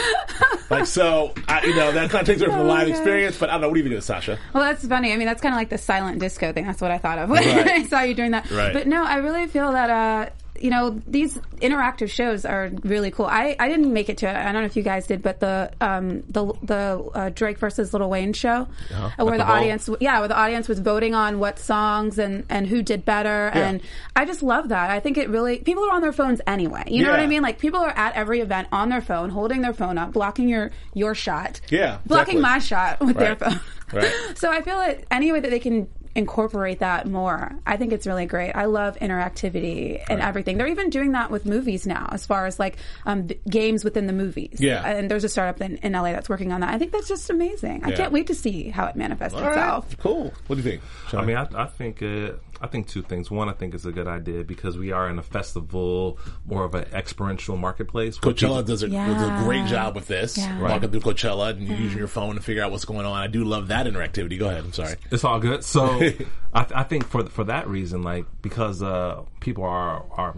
Like so, I, you know that kind of takes away from the Oh live experience. But I don't know. What do you this, Sasha? Well, that's funny. I mean, that's kind of like the silent disco thing. That's what I thought of when Right. (laughs) I saw you doing that. Right. But no, I really feel that, uh, you know, these interactive shows are really cool. I, I didn't make it to. I don't know if you guys did, but the um, the the uh, Drake versus Lil Wayne show, uh, where the, the audience, yeah, where the audience was voting on what songs and and who did better, Yeah. and I just love that. I think it really people are on their phones anyway. You know what I mean? Like people are at every event on their phone, holding their phone up, blocking your your shot, Yeah, blocking exactly. my shot with their phone. Right. (laughs) So I feel that any way that they can incorporate that more, I think it's really great. I love interactivity and everything. They're even doing that with movies now, as far as like um, games within the movies. Yeah. And there's a startup in, in LA that's working on that. I think that's just amazing. I can't wait to see how it manifests All right, itself. cool. What do you think? I mean, I, I think uh, I think two things. One, I think it's a good idea because we are in a festival, more of an experiential marketplace. Coachella does a, Yeah. does a great job with this. Yeah. Walking through Coachella and using your phone to figure out what's going on. I do love that interactivity. Go ahead. I'm sorry. It's all good. So (laughs) I, I think for for that reason, like because uh, people are are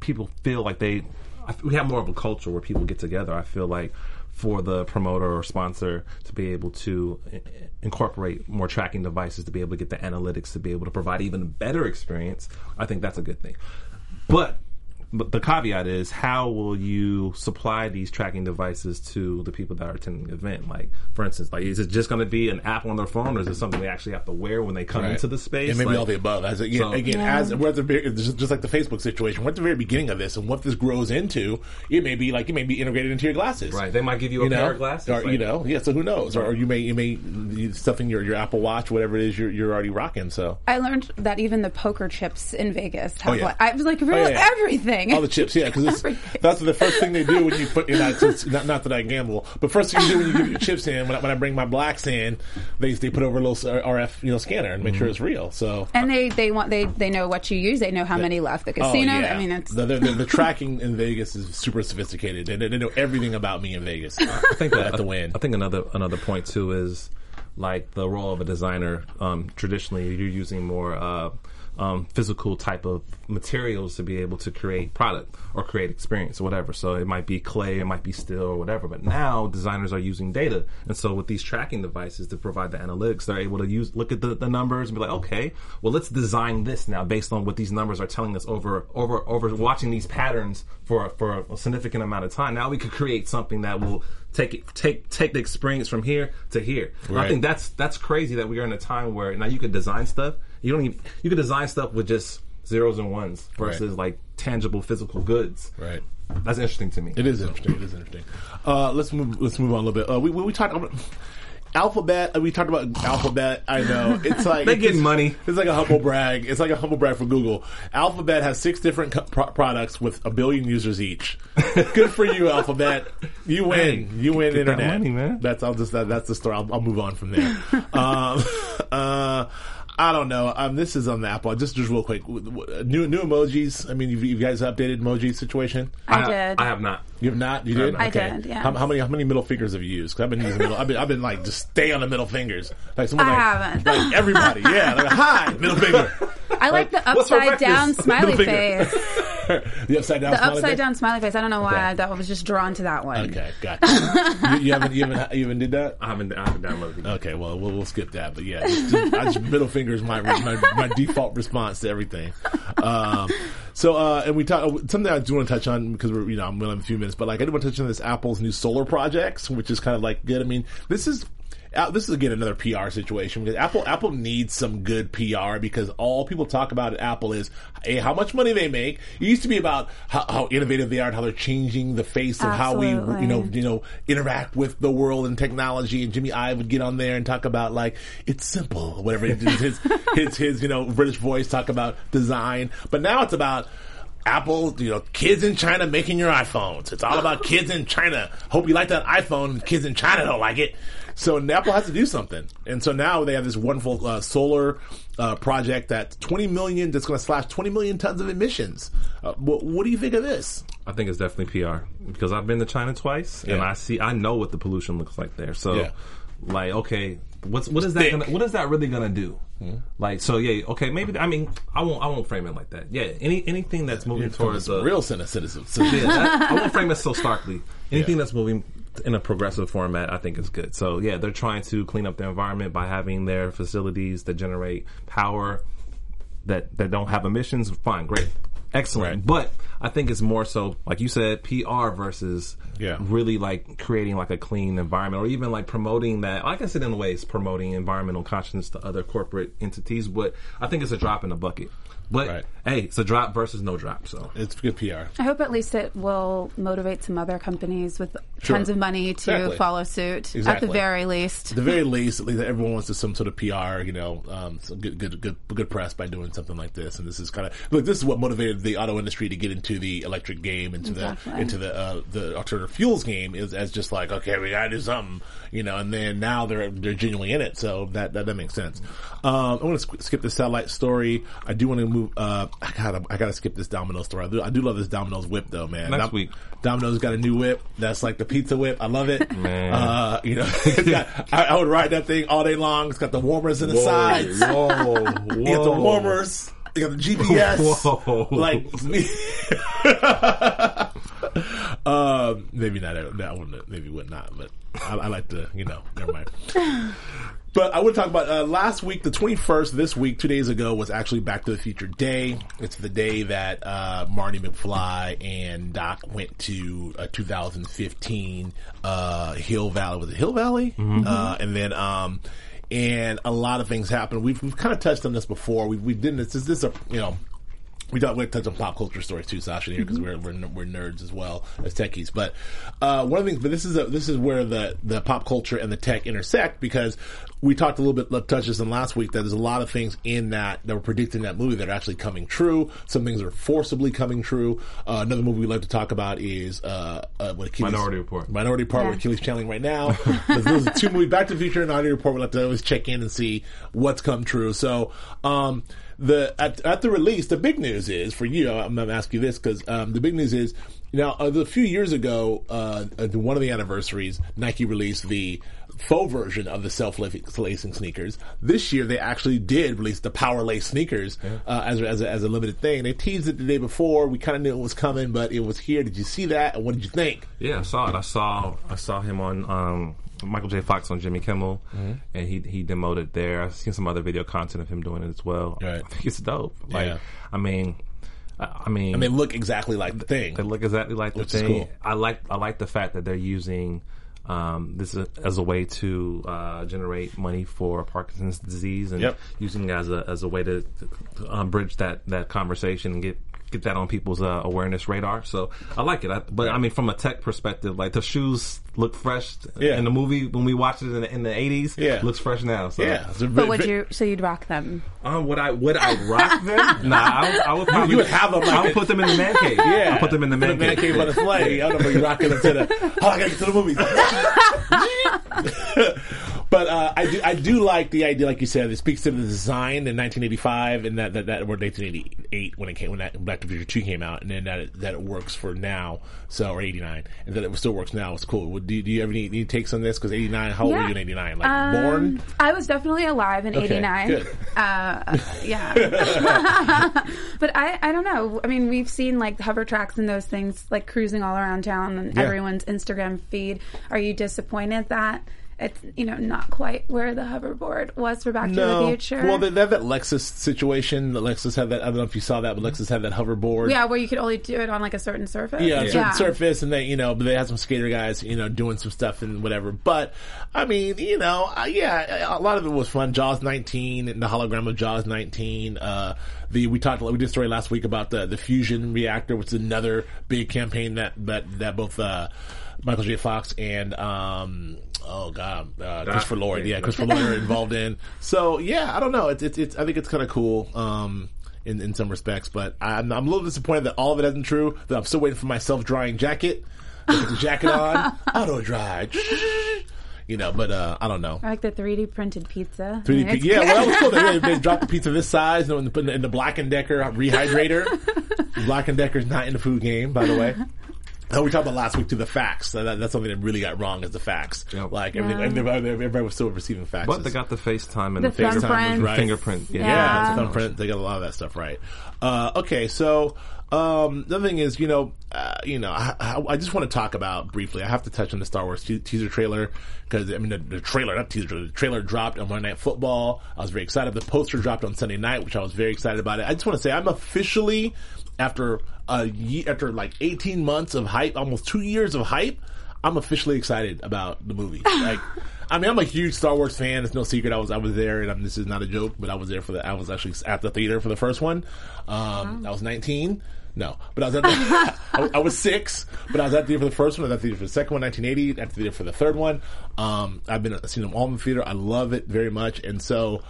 people feel like they we have more of a culture where people get together. I feel like for the promoter or sponsor to be able to i- incorporate more tracking devices to be able to get the analytics to be able to provide even better experience, I think that's a good thing. But but the caveat is how will you supply these tracking devices to the people that are attending the event? Like, for instance, like is it just going to be an app on their phone, or is it something they actually have to wear when they come into the space? And maybe Like- all the above. As again, So- again Yeah. as we're at the very, just, just like the Facebook situation, we're at the very beginning of this, and what this grows into, it may be like it may be integrated into your glasses. Right, they might give you a You pair of glasses, or you know, yeah. So who knows? Or, or you may you may use something your your Apple Watch, whatever it is you're you're already rocking. So I learned that even the poker chips in Vegas have Oh, yeah. like, I was like, Oh, really, yeah. everything. All the chips, yeah, because (laughs) that's the first thing they do when you put. You know, it's- it's not, not that I gamble, but first thing you do when you give your chips in, when I, when I bring my blacks in, they they put over a little RF you know scanner and make sure it's real. So and they, they want they they know what you use. They know how many left the casino. I mean, it's Oh, the, the, the tracking in Vegas is super sophisticated. They, they know everything about me in Vegas. I think (laughs) that at the Wynn. I think another another point too is like the role of a designer. Um, traditionally, you're using more uh, um, physical type of materials to be able to create product or create experience or whatever. So it might be clay, it might be steel or whatever. But now designers are using data, and so with these tracking devices to provide the analytics, they're able to use look at the, the numbers and be like, okay, well let's design this now based on what these numbers are telling us over over over watching these patterns for for a significant amount of time. Now we could create something that will take it take take the experience from here to here. And I think that's that's crazy that we are in a time where now you could design stuff. You don't even you could design stuff with just zeros and ones versus Right. like tangible physical goods. Right. That's interesting to me. It is interesting. It is interesting. Uh, let's move. Let's move on a little bit. Uh, we, we we talked about Alphabet. uh, We talked about Alphabet. I know (laughs) it's like They getting it's- money. It's like a humble brag. It's like a humble brag for Google. Alphabet has six different co- pro- products with a billion users each. (laughs) Good for you, Alphabet. You win. Hey, you win get that internet. money, man. That's I'll just that, that's the story. I'll, I'll move on from there. (laughs) um, uh, I don't know. Um, this is on the Apple. Just just real quick. W- w- New new emojis. I mean, you, you guys updated emoji situation. I, ha- did. I have not. You have not. You did. I okay. did, yeah. How, how many? How many middle fingers have you used? 'Cause I've been using middle. I've been. I've been like just stay on the middle fingers. Like someone I like, haven't. Like everybody. (laughs) Yeah. Like, Hi, middle finger. I like the upside down (laughs) smiley Middle face. (laughs) the upside down. The smiley upside face? down smiley face. I don't know why Okay. I, that was just drawn to that one. Okay, gotcha. (laughs) you, you haven't. You haven't. You haven't did that. I haven't. I haven't downloaded it. Okay, well, we'll, we'll skip that. But yeah, just, just, I just, middle finger is my, my my default response to everything. Um, so, uh, and we talk something I do want to touch on because we're you know I'm willing a few minutes, but like I do want to touch on this Apple's new solar projects, which is kind of like good. I mean, this is. This is again another PR situation because Apple Apple needs some good PR because all people talk about at Apple is hey, how much money they make. It used to be about how, how innovative they are, and how they're changing the face of how we you know you know interact with the world and technology. And Jimmy Ive would get on there and talk about like it's simple, whatever. his (laughs) his his you know British voice talk about design, but now it's about. Apple, you know, kids in China making your iPhones. It's all about kids in China. Hope you like that iPhone. Kids in China don't like it. So Apple has to do something. And so now they have this wonderful uh, solar uh, project that's 20 million, that's going to slash 20 million tons of emissions. Uh, what, what do you think of this? I think it's definitely PR because I've been to China twice and I see. I know what the pollution looks like there. So, Yeah. like, okay, what's what is that? Gonna, what is that really gonna do? Like, so yeah, okay, maybe. I mean, I won't. I won't frame it like that. Yeah, any anything that's moving towards uh, real cynicism. yeah, that, I won't frame it so starkly. (laughs) Anything that's moving in a progressive format, I think is good. So yeah, they're trying to clean up the environment by having their facilities that generate power that that don't have emissions. Fine, great, excellent. Right. But I think it's more so, like you said, PR versus Yeah. really like creating like a clean environment, or even like promoting that. Like I said, in a way, it's promoting environmental consciousness to other corporate entities. But I think it's a drop in the bucket. But Right. hey, it's a drop versus no drop. So It's good PR. I hope at least it will motivate some other companies with Sure. tons of money to Exactly. follow suit. Exactly. At the very least. At the very least, at least everyone wants to some sort of PR, you know, um, some good, good, good, good press by doing something like this. And this is kind of look. This is what motivated the auto industry to get into the electric game, into Exactly. the into the uh, the alternative fuels game, is as just like okay, we gotta do something, you know. And then now they're they're genuinely in it, so that that, that makes sense. Um, I want to sk- skip the satellite story. I do want to move. Uh, I gotta I gotta skip this Domino's story. I do, I do love this Domino's whip though, man. Next week. Domino's got a new whip. That's like the pizza whip. I love it. Man. Uh, you know, (laughs) got, I, I would ride that thing all day long. It's got the warmers in the sides. (laughs) Whoa, whoa, You got the warmers. You got the GPS. Whoa. Like, me. (laughs) um, maybe not that that one. Maybe would not. But I, I like to, you know, never mind. But I would talk about uh, last week, the 21st, this week, two days ago, was actually Back to the Future Day. It's the day that uh, Marty McFly and Doc went to uh, 2015 uh, Hill Valley. Was it Hill Valley? Uh, and then, um, and a lot of things happened. We've, we've kind of touched on this before. We, we didn't, this is this a, you know, we thought we'd touch on pop culture stories too, Sasha, here because we're, we're we're nerds as well as techies. But uh, one of the things, but this is a, this is where the the pop culture and the tech intersect because we talked a little bit, touched this in last week that there's a lot of things in that that were predicted in that movie that are actually coming true. Some things are forcibly coming true. Uh, another movie we like to talk about is uh, uh, what Akili's, Minority Report. Minority Report, Yeah. with Akili's channeling right now. (laughs) Those are two movies, Back to the Future and Minority Report. We like to always check in and see what's come true. So, um, the at, at the release, the big news is for you. I'm going to ask you this because um, the big news is Now, uh, a few years ago, uh, one of the anniversaries, Nike released the faux version of the self-lacing sneakers. This year, they actually did release the power lace sneakers uh, as, a, as, a, as a limited thing. They teased it the day before. We kind of knew it was coming, but it was here. Did you see that? And what did you think? Yeah, I saw it. I saw I saw him on um, Michael J. Fox on Jimmy Kimmel, Mm-hmm. and he he demoed it there. I've seen some other video content of him doing it as well. Right. I think it's dope. Like, Yeah. I mean, I, mean I mean, And they look exactly like the thing. They look exactly like the thing. cool. I like I like the fact that they're using um, this is as a way to uh, generate money for Parkinson's disease and Yep. using it as a as a way to, to um, bridge that that conversation and get get that on people's uh, awareness radar. So I like it. I, but I mean, from a tech perspective, like the shoes look fresh Yeah. in the movie when we watched it in the, in the 80s. Yeah. looks fresh now. So. yeah. But would you? So you'd rock them? Um, would I would I rock them? (laughs) nah, I would, I would probably you would have them like I would put them in the man cave. (laughs) Yeah, I'll put them in the Put man, cave on the sleigh. I don't know. You're rocking them to the. (laughs) Oh, I gotta get to the movies. But uh, I do, I do like the idea, like you said. It speaks to the design in 1985, and that that, that or 1988 when it came when that Back to the Future 2 came out, and then that it, that it works for now. So or 89, and that it still works now. It's cool. Do, do you have any, any takes on this? Because 89, how old were you in 89? Like Um, born? I was definitely alive in Okay, '89. good. Uh, yeah. (laughs) (laughs) but I, I don't know. I mean, we've seen like hover tracks and those things like cruising all around town and Yeah. everyone's Instagram feed. Are you disappointed that it's you know not quite where the hoverboard was for Back to the Future? Well, they, they have that Lexus situation. The Lexus had that. I don't know if you saw that, but Lexus had that hoverboard. yeah, where you could only do it on like a certain surface. Yeah, certain surface, and they, you know, but they had some skater guys, you know, doing some stuff and whatever. But I mean, you know, uh, yeah, a lot of it was fun. Jaws 19 and the hologram of Jaws 19. Uh, the we talked, we did a story last week about the the fusion reactor, which is another big campaign that that that both uh, Michael J. Fox and um, oh god, uh, Christopher Lloyd, yeah, Christopher Lloyd are (laughs) involved in. So yeah, I don't know. It's it's, it's I think it's kind of cool. Um, in, in some respects, but I'm, I'm a little disappointed that all of it isn't true. That I'm still waiting for my self drying jacket. I Put the jacket (laughs) on, auto dry. You know, but uh, I don't know. I like the 3D printed pizza. 3D It's pi- yeah, well, that was cool. They, they (laughs) dropped the pizza this size and put it in the Black and Decker rehydrator. Black and Decker's not in the food game, by the way. Oh, we talked about last week to the fax. That, that's something that really got wrong is the fax. Yep. Like everything, everybody, everybody was still receiving fax. But they got the FaceTime and The the, fingerprint. thumbprint. Right. fingerprint. Yeah, Yeah, Yeah. it's a thumbprint. They got a lot of that stuff right. Uh, okay, so um, the other thing is, you know, you know, I, I, I just want to talk about briefly. I have to touch on the Star Wars te- teaser trailer because I mean the, the trailer, not teaser, trailer, the trailer dropped on Monday Night Football. I was very excited. The poster dropped on Sunday night, which I was very excited about it. I just want to say I'm officially after a ye after like 18 months of hype, almost two years of hype. I'm officially excited about the movie. (laughs) Like, I mean, I'm a huge Star Wars fan. It's no secret. I was I was there, and I'm, this is not a joke, but I was there for the. I was actually at the theater for the first one. Um, I was 19. No, but I was at the, (laughs) I, I was six, but I was at the theater for the first one. I was at the theater for the second one, 1980. At the theater for the third one. Um, I've been I've seen them all in the theater. I love it very much, and so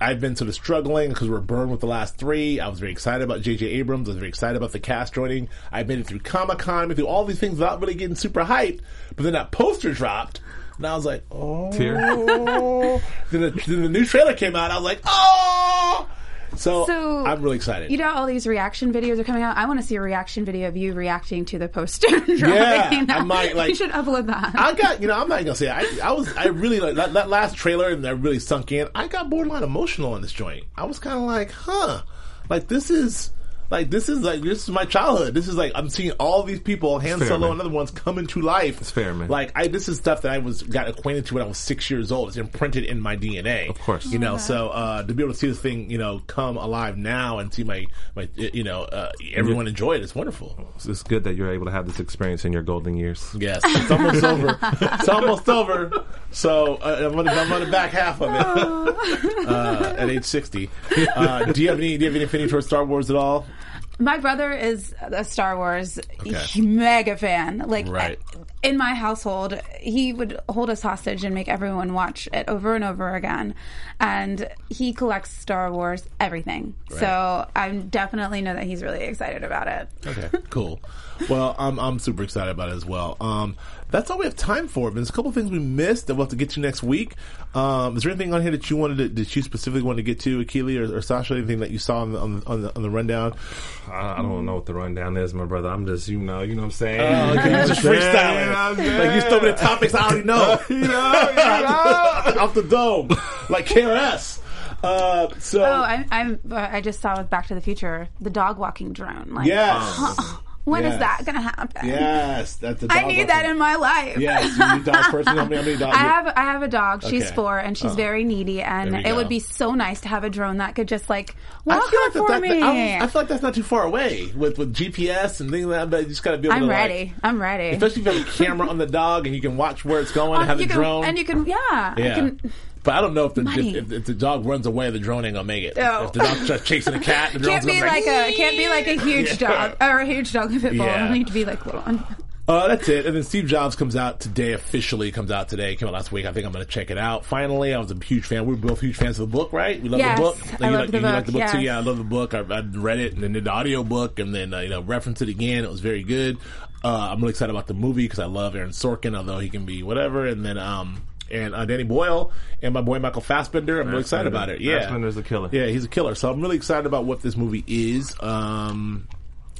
I've been sort of struggling because we're burned with the last three. I was very excited about J.J. Abrams. I was very excited about the cast joining. I made it through Comic Con, through all these things without really getting super hyped. But then that poster dropped, and I was like, oh. (laughs) then, the, then the new trailer came out. I was like, oh. So, So, I'm really excited. You know, all these reaction videos are coming out. I want to see a reaction video of you reacting to the poster. (laughs) Yeah, dropping. I might, like- you should upload that. I got, you know, I'm not gonna say I, I was, I really like that, that last trailer and that really sunk in. I got borderline emotional on this joint. I was kind of like, huh, like this is, like this is like this is my childhood. This is like I'm seeing all these people, Han fair, Solo man. and other ones, coming to life. It's fair, man. Like I, this is stuff that I was got acquainted to when I was six years old. It's imprinted in my DNA. Of course. you know. So uh, to be able to see this thing, you know, come alive now and see my, my, you know, uh, everyone enjoy it. It's wonderful. It's good that you're able to have this experience in your golden years. Yes, it's almost over. It's almost over. So uh, I'm gonna I'm on the back half of it uh, at age sixty. Uh, do you have any Do you have any affinity towards Star Wars at all? My brother is a Star Wars Okay. (laughs) mega fan. Like Right. in my household, he would hold us hostage and make everyone watch it over and over again. And he collects Star Wars everything. So I definitely know that he's really excited about it. Okay, cool. Well, I'm I'm super excited about it as well. Um, that's all we have time for. But there's a couple things we missed that we'll have to get to next week. Um, is there anything on here that you wanted to, that you specifically wanted to get to, Akili or, or Sasha? Anything that you saw on the on the, on the, on the rundown? I, I don't know what the rundown is, my brother. I'm just, you know, you know what I'm saying. Oh, okay, you (laughs) just You know freestyling. saying? You know what Like you still the topics I already know. (laughs) you know, you know. (laughs) Off the dome. Like KRS. Uh, so, Oh, I, I'm. uh, I just saw with Back to the Future the dog walking drone. Like, yes. When is Yes. that going to happen? Yes. That's I dog need that in my life. Yes. You need dogs (laughs) person. How many, dogs? I have I have a dog. She's Okay. four, and she's Oh. very needy. And it would be so nice to have a drone that could just like I walk feel like for that, me. I, I feel like that's not too far away with with GPS and things like that. But you just got to be able I'm to. ready. Like, I'm ready. especially if you have a camera on the dog and you can watch where it's going (laughs) uh, and have the can, drone. and you can yeah. Yeah. But I don't know if the Money. if, if the dog runs away, the drone ain't gonna make it. No. If the dog starts chasing a cat, the (laughs) drone's can't be gonna like a can't be like a huge Yeah. dog or a huge dog pit bull. Yeah. It'll need to be like little one. Uh, that's it. And then Steve Jobs comes out today, officially comes out today. Came out last week. I think I'm going to check it out. Finally, I was a huge fan. We were both huge fans of the book, right? We love Yes, the book. I you like, the you like book, the book too? yes. Yeah, I love the book. I, I read it and then did the audio book and then, uh, you know, referenced it again. It was very good. Uh, I'm really excited about the movie because I love Aaron Sorkin, although he can be whatever. And then, um, and uh, Danny Boyle and my boy Michael Fassbender. I'm really excited about it. Yeah. Fassbender's a killer. Yeah, he's a killer. So I'm really excited about what this movie is. Um,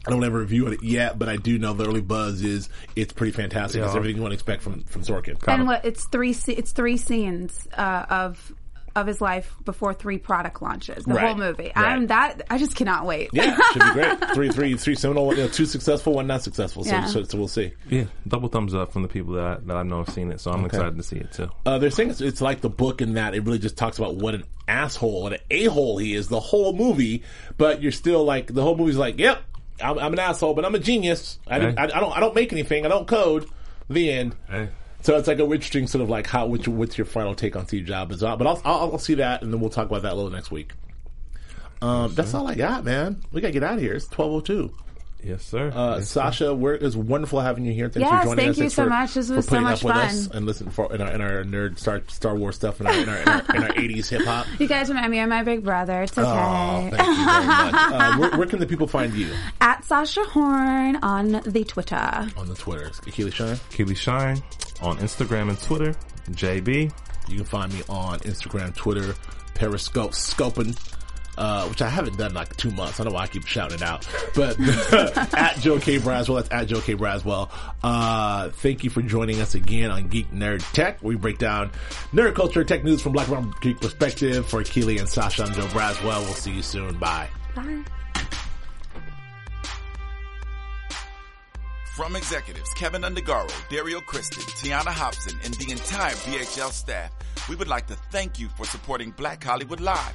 I don't have a review of it yet, but I do know the early buzz is it's pretty fantastic. It's everything you want to expect from from Sorkin. And what it's three it's three scenes uh, of of his life before three product launches. The Right, whole movie. right. I'm that I just cannot wait. Yeah, should be great. (laughs) Three, three, three seminal, you know, two successful, one not successful. So, Yeah. so, so we'll see. Yeah, double thumbs up from the people that I, that I know have seen it. So I'm excited to see it too. Uh, they're saying it's, it's like the book in that it really just talks about what an asshole and an a hole he is the whole movie. But you're still like the whole movie's like, yep, I'm, I'm an asshole, but I'm a genius. I, didn't, I, I don't I don't make anything. I don't code. The end. Hey. So it's like a interesting sort of like how what's your, what's your final take on Steve Jobs well. But I'll, I'll I'll see that and then we'll talk about that a little next week. Um, that's all I got, man. We gotta get out of here. It's twelve oh two. Yes, sir. Uh, Yes, sir. Sasha, we're, it's wonderful having you here. Thanks Yes, for joining us. thank us. you Thanks so for- much. This for was so putting much up with us fun. and listen for in our, in our nerd Star Star Wars stuff and our in our, in our, in our 80s hip hop. You guys remind me of my big brother. It's okay. Oh, thank you very much. (laughs) Uh, where, where can the people find you At Sasha Horn on the Twitter. on the Twitter? Keely Shine. Keely Shine on Instagram and Twitter. JB. You can find me on Instagram, Twitter, Periscope, Scoping. Uh, which I haven't done in like two months. I don't know why I keep shouting it out, but (laughs) at Joe K Braswell, that's at Joe K Braswell. Uh, thank you for joining us again on Geek Nerd Tech. where We break down nerd culture, tech news from Black Round Geek perspective. For Keely and Sasha, I'm Joe Braswell. We'll see you soon. Bye. Bye. From executives Kevin Undergaro, Dario Kristen, Tiana Hobson, and the entire BHL staff, we would like to thank you for supporting Black Hollywood Live,